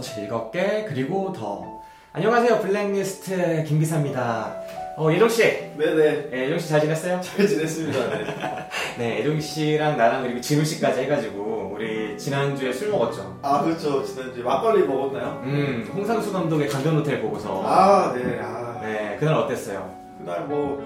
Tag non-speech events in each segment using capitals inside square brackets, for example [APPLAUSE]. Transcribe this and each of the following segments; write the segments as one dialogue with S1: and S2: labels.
S1: 즐겁게 그리고 더 안녕하세요 블랙리스트 김기사입니다 어 예종 씨
S2: 네네.
S1: 예, 예종 씨 잘 지냈어요?
S2: 잘 지냈습니다. 네. [LAUGHS]
S1: 네 예종 씨랑 나랑 그리고 진우 씨까지 해가지고 우리 지난주에 술 먹었죠
S2: 아, 그렇죠. 지난주에 막걸리 먹었나요?
S1: 음 홍상수 감독의 강변 호텔 보고서
S2: 아, 네. 아,
S1: 네 그날 어땠어요?
S2: 그날 뭐,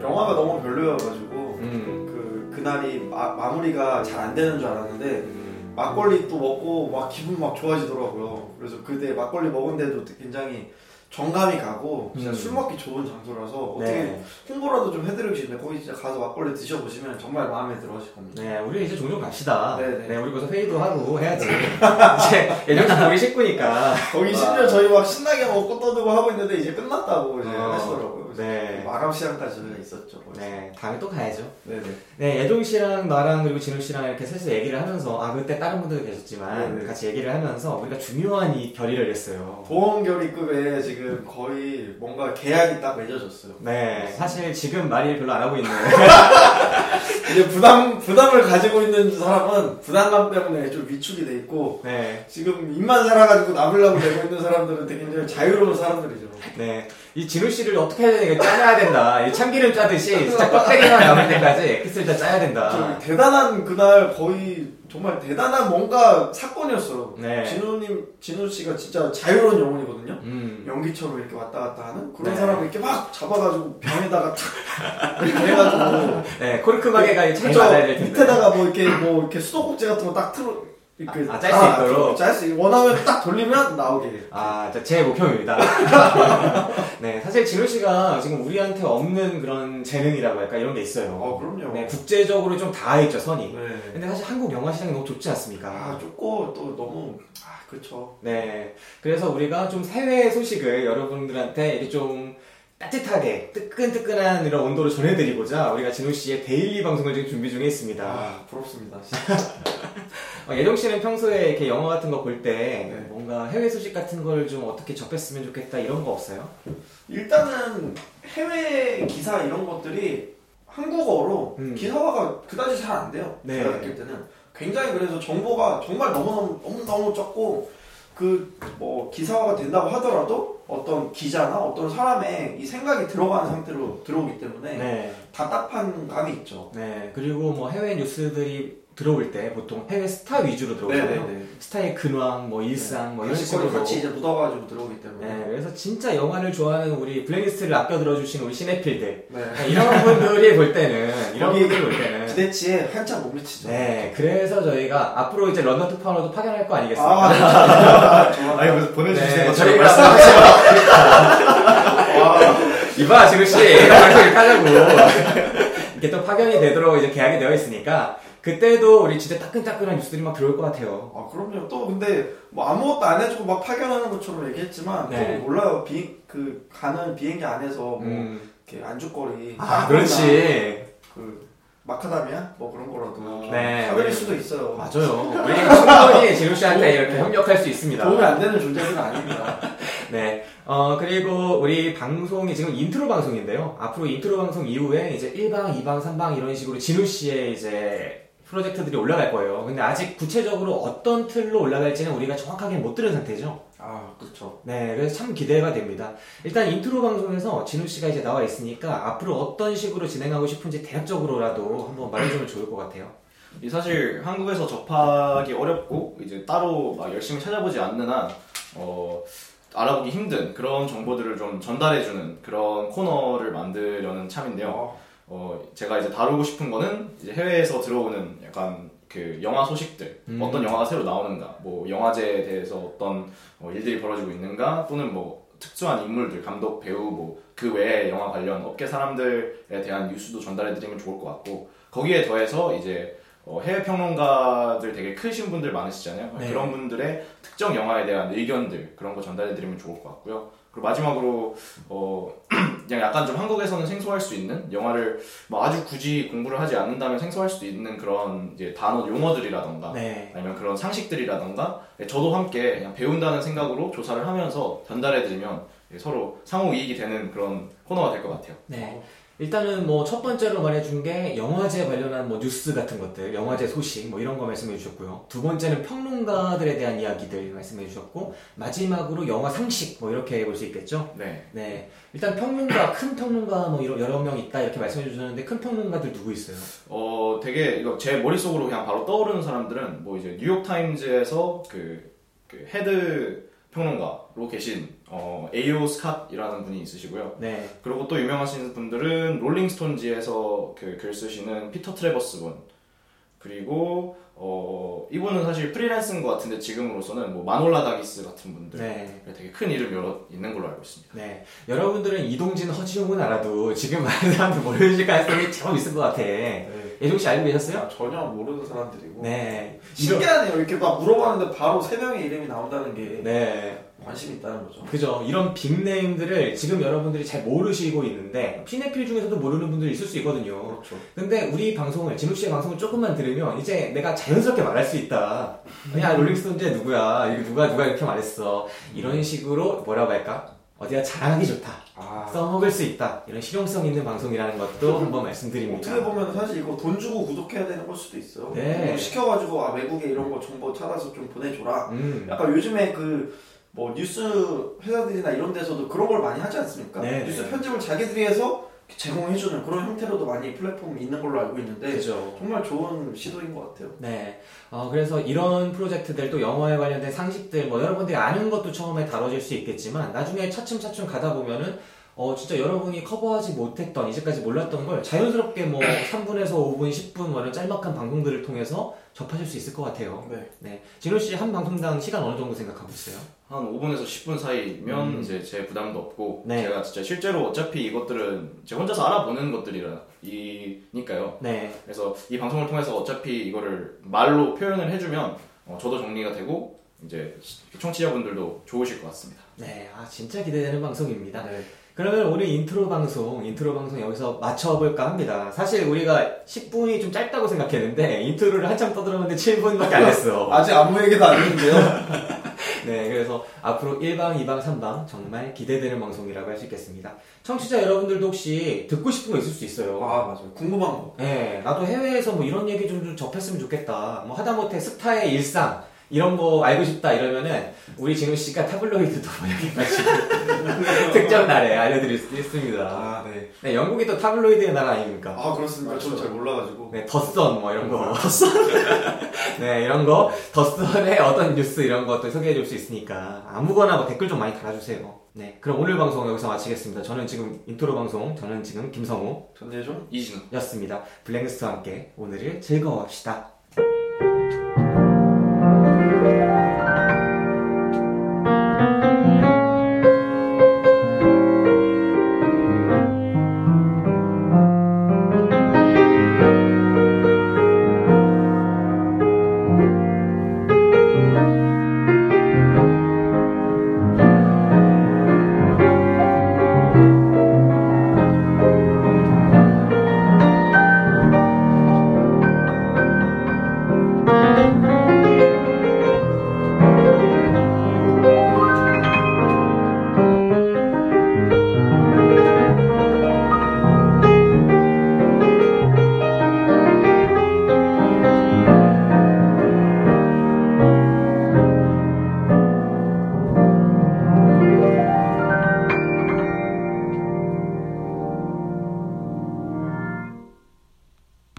S2: 영화가 너무 별로여가지고,
S1: 음,
S2: 그, 그날이 마, 마무리가 잘 안 되는 줄 알았는데,
S1: 음,
S2: 막걸리 또 먹고 막 기분 막 좋아지더라고요. 그래서 그때 막걸리 먹은 데도 굉장히 정감이 가고, 진짜
S1: 음.
S2: 술 먹기 좋은 장소라서, 어떻게
S1: 네.
S2: 홍보라도 좀 해드리고 싶은데, 거기 진짜 가서 막걸리 드셔보시면 정말 마음에 들어 하실 겁니다.
S1: 네, 우리 이제 종종 갑시다.
S2: 네네.
S1: 네, 우리 벌써 회의도 하고 해야지. [LAUGHS] 이제 씨 우리 식구니까.
S2: 거기 심지어 저희 막 신나게 먹고 떠들고 하고 있는데, 이제 끝났다고 이제
S1: 어,
S2: 하시더라고요.
S1: 네.
S2: 마감 시간까지 저희가 있었죠. 거기서.
S1: 네, 다음에 또 가야죠.
S2: 네네.
S1: 네, 예종 씨랑 나랑 그리고 진우 씨랑 이렇게 셋이 얘기를 하면서 아 그때 다른 분들도 계셨지만
S2: 네네.
S1: 같이 얘기를 하면서 우리가 중요한 이 결의를 했어요.
S2: 보험 결의급에 지금 거의 뭔가 계약이 딱 맺어졌어요.
S1: 네, 사실 지금 말일 별로 안 하고 있는. [LAUGHS]
S2: 이제 부담, 부담을 가지고 있는 사람은 부담감 때문에 좀 위축이 돼 있고,
S1: 네,
S2: 지금 입만 살아가지고 남으려고 내고 있는 사람들은 되게 굉장히 자유로운 사람들이죠.
S1: 네. 이 진우 씨를 어떻게 해야 이거 짜야 된다. 이 참기름 짜듯이 진짜 껍데기만 남을 때까지 엑기스를 다 짜야
S2: 좀
S1: 된다.
S2: 대단한 그날 거의 정말 대단한 뭔가 사건이었어요.
S1: 네.
S2: 진우님, 진우 씨가 진짜 자유로운 영혼이거든요.
S1: 음.
S2: 연기처럼 이렇게 왔다 갔다 하는 그런
S1: 네.
S2: 사람을 이렇게 막 잡아가지고 병에다가 탁 이렇게 해가지고
S1: 네, 코르크 마개가 잘
S2: 그쵸?
S1: 맞아야 될 텐데.
S2: 밑에다가 뭐 이렇게 뭐 이렇게 수도꼭지 같은 거 딱 틀어 이렇게
S1: 아, 짤수 있도록?
S2: 짤수 있 원하면 딱 돌리면 나오게.
S1: 아, 저- 제 목표입니다. [LAUGHS] 네, 사실 진우 씨가 지금 우리한테 없는 그런 재능이라고 할까 이런 게 있어요.
S2: 어 그럼요.
S1: 네, 국제적으로 좀 닿아있죠, 선이.
S2: 네.
S1: 근데 사실 한국 영화 시장이 너무 좁지 않습니까?
S2: 아 좁고 또 너무 아 그렇죠.
S1: 네. 그래서 우리가 좀 해외 소식을 여러분들한테 이렇게 좀 따뜻하게, 뜨끈뜨끈한 이런 온도로 전해드리고자 우리가 진우 씨의 데일리 방송을 지금 준비 중에 있습니다.
S2: 아 부럽습니다. [LAUGHS]
S1: 어, 예동 씨는 평소에 이렇게 영화 같은 거 볼 때
S2: 네.
S1: 뭔가 해외 소식 같은 걸 좀 어떻게 접했으면 좋겠다 이런 거 없어요?
S2: 일단은 해외 기사 이런 것들이 한국어로
S1: 음.
S2: 기사화가 그다지 잘 안 돼요.
S1: 네.
S2: 제가 느낄 때는 굉장히 그래서 정보가 정말 너무 너무 너무너무 적고 그 뭐 기사화가 된다고 하더라도 어떤 기자나 어떤 사람의 이 생각이 들어가는 상태로 들어오기 때문에
S1: 네.
S2: 답답한 감이 있죠.
S1: 네. 그리고 뭐 해외 뉴스들이 들어올 때 보통 해외 스타 위주로 들어오잖아요.
S2: 네네네.
S1: 스타의 근황, 뭐 일상, 뭐 이런 식으로.
S2: 같이 이제 묻어가지고 들어오기 때문에.
S1: 네, 그래서 진짜 영화를 좋아하는 우리 블랙리스트를 아껴 들어주신 우리 시네필들
S2: 네.
S1: 네, 이런 분들이 볼 때는 이런 분들이 볼 때는
S2: 기대치에 한참 못 미치죠.
S1: 네 그래서 저희가 앞으로 이제 런던 특파원으로 파견할 거
S2: 아,
S1: 아니겠습니까?
S2: 좋아.
S3: 아 니 무슨 보내주신
S1: 네,
S3: 것처럼
S1: 저희가
S3: 말씀하시면 [LAUGHS]
S1: 이봐 지금 씨 방송 이렇게 하자고 이게 또 파견이 되도록 이제 계약이 되어 있으니까 그때도 우리 진짜 따끈따끈한 뉴스들이 막 들어올 것 같아요.
S2: 아 그럼요. 또 근데 뭐 아무것도 안 해주고 막 파견하는 것처럼 얘기했지만
S1: 네.
S2: 또 몰라요. 비그 가는 비행기 안에서 뭐
S1: 음.
S2: 이렇게 안주거리.
S1: 아 그렇지.
S2: 그 마카다미아 뭐 그런 거라도
S1: 네.
S2: 사드릴 수도 있어요.
S1: 맞아요. 우리 충분히 진우 씨한테 이렇게 협력할 수 있습니다.
S2: 도움이 안 되는 존재는 아닙니다. [LAUGHS]
S1: 네. 어, 그리고 우리 방송이 지금 인트로 방송인데요. 앞으로 인트로 방송 이후에 이제 1방, 2방, 3방 이런 식으로 진우 씨의 이제 프로젝트들이 올라갈 거예요. 근데 아직 구체적으로 어떤 틀로 올라갈지는 우리가 정확하게 못 들은 상태죠.
S2: 아 그렇죠.
S1: 네, 그래서 참 기대가 됩니다. 일단 인트로 방송에서 진우 씨가 이제 나와 있으니까 앞으로 어떤 식으로 진행하고 싶은지 대략적으로라도 한번 말해주면 좋을 것 같아요.
S3: 이 사실 한국에서 접하기 어렵고 이제 따로 막 열심히 찾아보지 않는 한 어, 알아보기 힘든 그런 정보들을 좀 전달해주는 그런 코너를 만들려는 참인데요. 어, 제가 이제 다루고 싶은 거는 이제 해외에서 들어오는 약간 그 영화 소식들,
S1: 음.
S3: 어떤 영화가 새로 나오는가, 뭐 영화제에 대해서 어떤 어, 일들이 벌어지고 있는가, 또는 뭐 특수한 인물들, 감독, 배우, 뭐 그 외에 영화 관련 업계 사람들에 대한 뉴스도 전달해 드리면 좋을 것 같고 거기에 더해서 이제 어, 해외 평론가들 되게 크신 분들 많으시잖아요.
S1: 네.
S3: 그런 분들의 특정 영화에 대한 의견들 그런 거 전달해 드리면 좋을 것 같고요. 그리고 마지막으로 어, [CLEARS THROAT] 그냥 약간 좀 한국에서는 생소할 수 있는 영화를 뭐 아주 굳이 공부를 하지 않는다면 생소할 수도 있는 그런 이제 단어 용어들이라던가
S1: 네.
S3: 아니면 그런 상식들이라던가 저도 함께 그냥 배운다는 생각으로 조사를 하면서 전달해 드리면 서로 상호 이익이 되는 그런 코너가 될 것 같아요.
S1: 네. 일단은 뭐 첫 번째로 말해준 게 영화제 관련한 뭐 뉴스 같은 것들, 영화제 소식 뭐 이런 거 말씀해 주셨고요. 두 번째는 평론가들에 대한 이야기들 말씀해 주셨고 마지막으로 영화 상식 뭐 이렇게 볼 수 있겠죠.
S3: 네.
S1: 네, 일단 평론가 큰 평론가 뭐 이런 여러 명 있다 이렇게 말씀해 주셨는데 큰 평론가들 누구 있어요?
S3: 어, 되게 이거 제 머릿속으로 그냥 바로 떠오르는 사람들은 뭐 이제 뉴욕 타임즈에서 그, 그 헤드 평론가로 계신 어, 에이오 스캇이라는 분이 있으시고요.
S1: 네,
S3: 그리고 또 유명하신 분들은 롤링스톤지에서 그 글 쓰시는 피터 트레버스 분. 그리고 어, 이분은 사실 프리랜서인 것 같은데 지금으로서는 뭐 마놀라 다기스 같은 분들
S1: 네.
S3: 되게 큰 이름 여러 있는 걸로 알고 있습니다.
S1: 네. 여러분들은 이동진, 허지웅은 알아도 지금 많은 사람들 모르실 가능성이 제법 있을 것 같아. 예종 씨 알고 계셨어요?
S2: 아, 전혀 모르는 사람들이고
S1: 네.
S2: 신기하네요. 이렇게 막 물어봤는데 바로 세 명의 이름이 나온다는 게
S1: 네.
S2: 관심이 있다는 거죠.
S1: 그죠. 이런 빅네임들을 지금 여러분들이 잘 모르시고 있는데, 피네필 중에서도 모르는 분들이 있을 수 있거든요.
S2: 그렇죠.
S1: 근데 우리 방송을, 진욱 씨의 방송을 조금만 들으면, 이제 내가 자연스럽게 말할 수 있다. 야, 롤링스톤즈 누구야? 이거 누가, 누가 이렇게 말했어. 이런 식으로 뭐라고 할까? 어디가 자랑하기 좋다.
S2: 아,
S1: 써먹을 수 있다. 이런 실용성 있는 방송이라는 것도 한번 말씀드립니다.
S2: 어떻게 보면 사실 이거 돈 주고 구독해야 되는 걸 수도 있어요.
S1: 네.
S2: 뭐 시켜가지고 아 외국에 이런 거 정보 찾아서 좀 보내줘라.
S1: 음.
S2: 약간 요즘에 그 뭐 뉴스 회사들이나 이런 데서도 그런 걸 많이 하지 않습니까?
S1: 네,
S2: 뉴스
S1: 네.
S2: 편집을 자기들이 해서 제공해주는 그런 형태로도 많이 플랫폼이 있는 걸로 알고 있는데
S1: 그죠.
S2: 정말 좋은 시도인 것 같아요.
S1: 네. 어, 그래서 이런 프로젝트들 또 영어에 관련된 상식들 뭐 여러분들이 아는 것도 처음에 다뤄질 수 있겠지만 나중에 차츰차츰 가다 보면은 어, 진짜 여러분이 커버하지 못했던 이제까지 몰랐던 걸 자연스럽게 뭐 3분에서 5분, 10분 뭐 이런 짤막한 방송들을 통해서 접하실 수 있을 것 같아요.
S2: 네.
S1: 네. 진호 씨 한 방송당 시간 어느 정도 생각하고 있어요?
S3: 한 5분에서 10분 사이면
S1: 음.
S3: 이제 제 부담도 없고
S1: 네.
S3: 제가 진짜 실제로 어차피 이것들은 제가 혼자서 알아보는 것들이니까요.
S1: 네.
S3: 그래서 이 방송을 통해서 어차피 이거를 말로 표현을 해주면 어, 저도 정리가 되고 이제 청취자분들도 좋으실 것 같습니다.
S1: 네. 아, 진짜 기대되는 방송입니다.
S2: 네.
S1: 그러면 오늘 인트로 방송, 인트로 방송 여기서 마쳐볼까 합니다. 사실 우리가 10분이 좀 짧다고 생각했는데, 인트로를 한참 떠들었는데 7분밖에 안 됐어. [LAUGHS]
S2: 아직 아무 얘기도 안 했는데요. [LAUGHS]
S1: 네, 그래서 앞으로 1방, 2방, 3방 정말 기대되는 방송이라고 할 수 있겠습니다. 청취자 여러분들도 혹시 듣고 싶은 거 있을 수 있어요.
S2: 아 맞아요. 궁금한 거.
S1: 네, 나도 해외에서 뭐 이런 얘기 좀, 좀 접했으면 좋겠다. 뭐 하다못해 스타의 일상, 이런 거 알고 싶다 이러면은 우리 진우 씨가 타블로이드 도 번역해가지고 [LAUGHS] 특정 날에 알려드릴 수 있습니다.
S2: 아 네.
S1: 네, 영국이 또 타블로이드의 나라 아닙니까?
S2: 아 그렇습니다. 저는 잘 몰라가지고.
S1: 네, The Sun 뭐 이런 거. The Sun? [LAUGHS] 네, 이런 거. The Sun의 어떤 뉴스 이런 것도 소개해 줄 수 있으니까 아무거나 뭐 댓글 좀 많이 달아주세요. 네, 그럼 오늘 방송 여기서 마치겠습니다. 저는 지금 인트로 방송, 저는 지금 김성우였습니다.
S2: 전예종.
S3: 이진우.
S1: 블랙리스트와 함께 오늘을 즐거워합시다.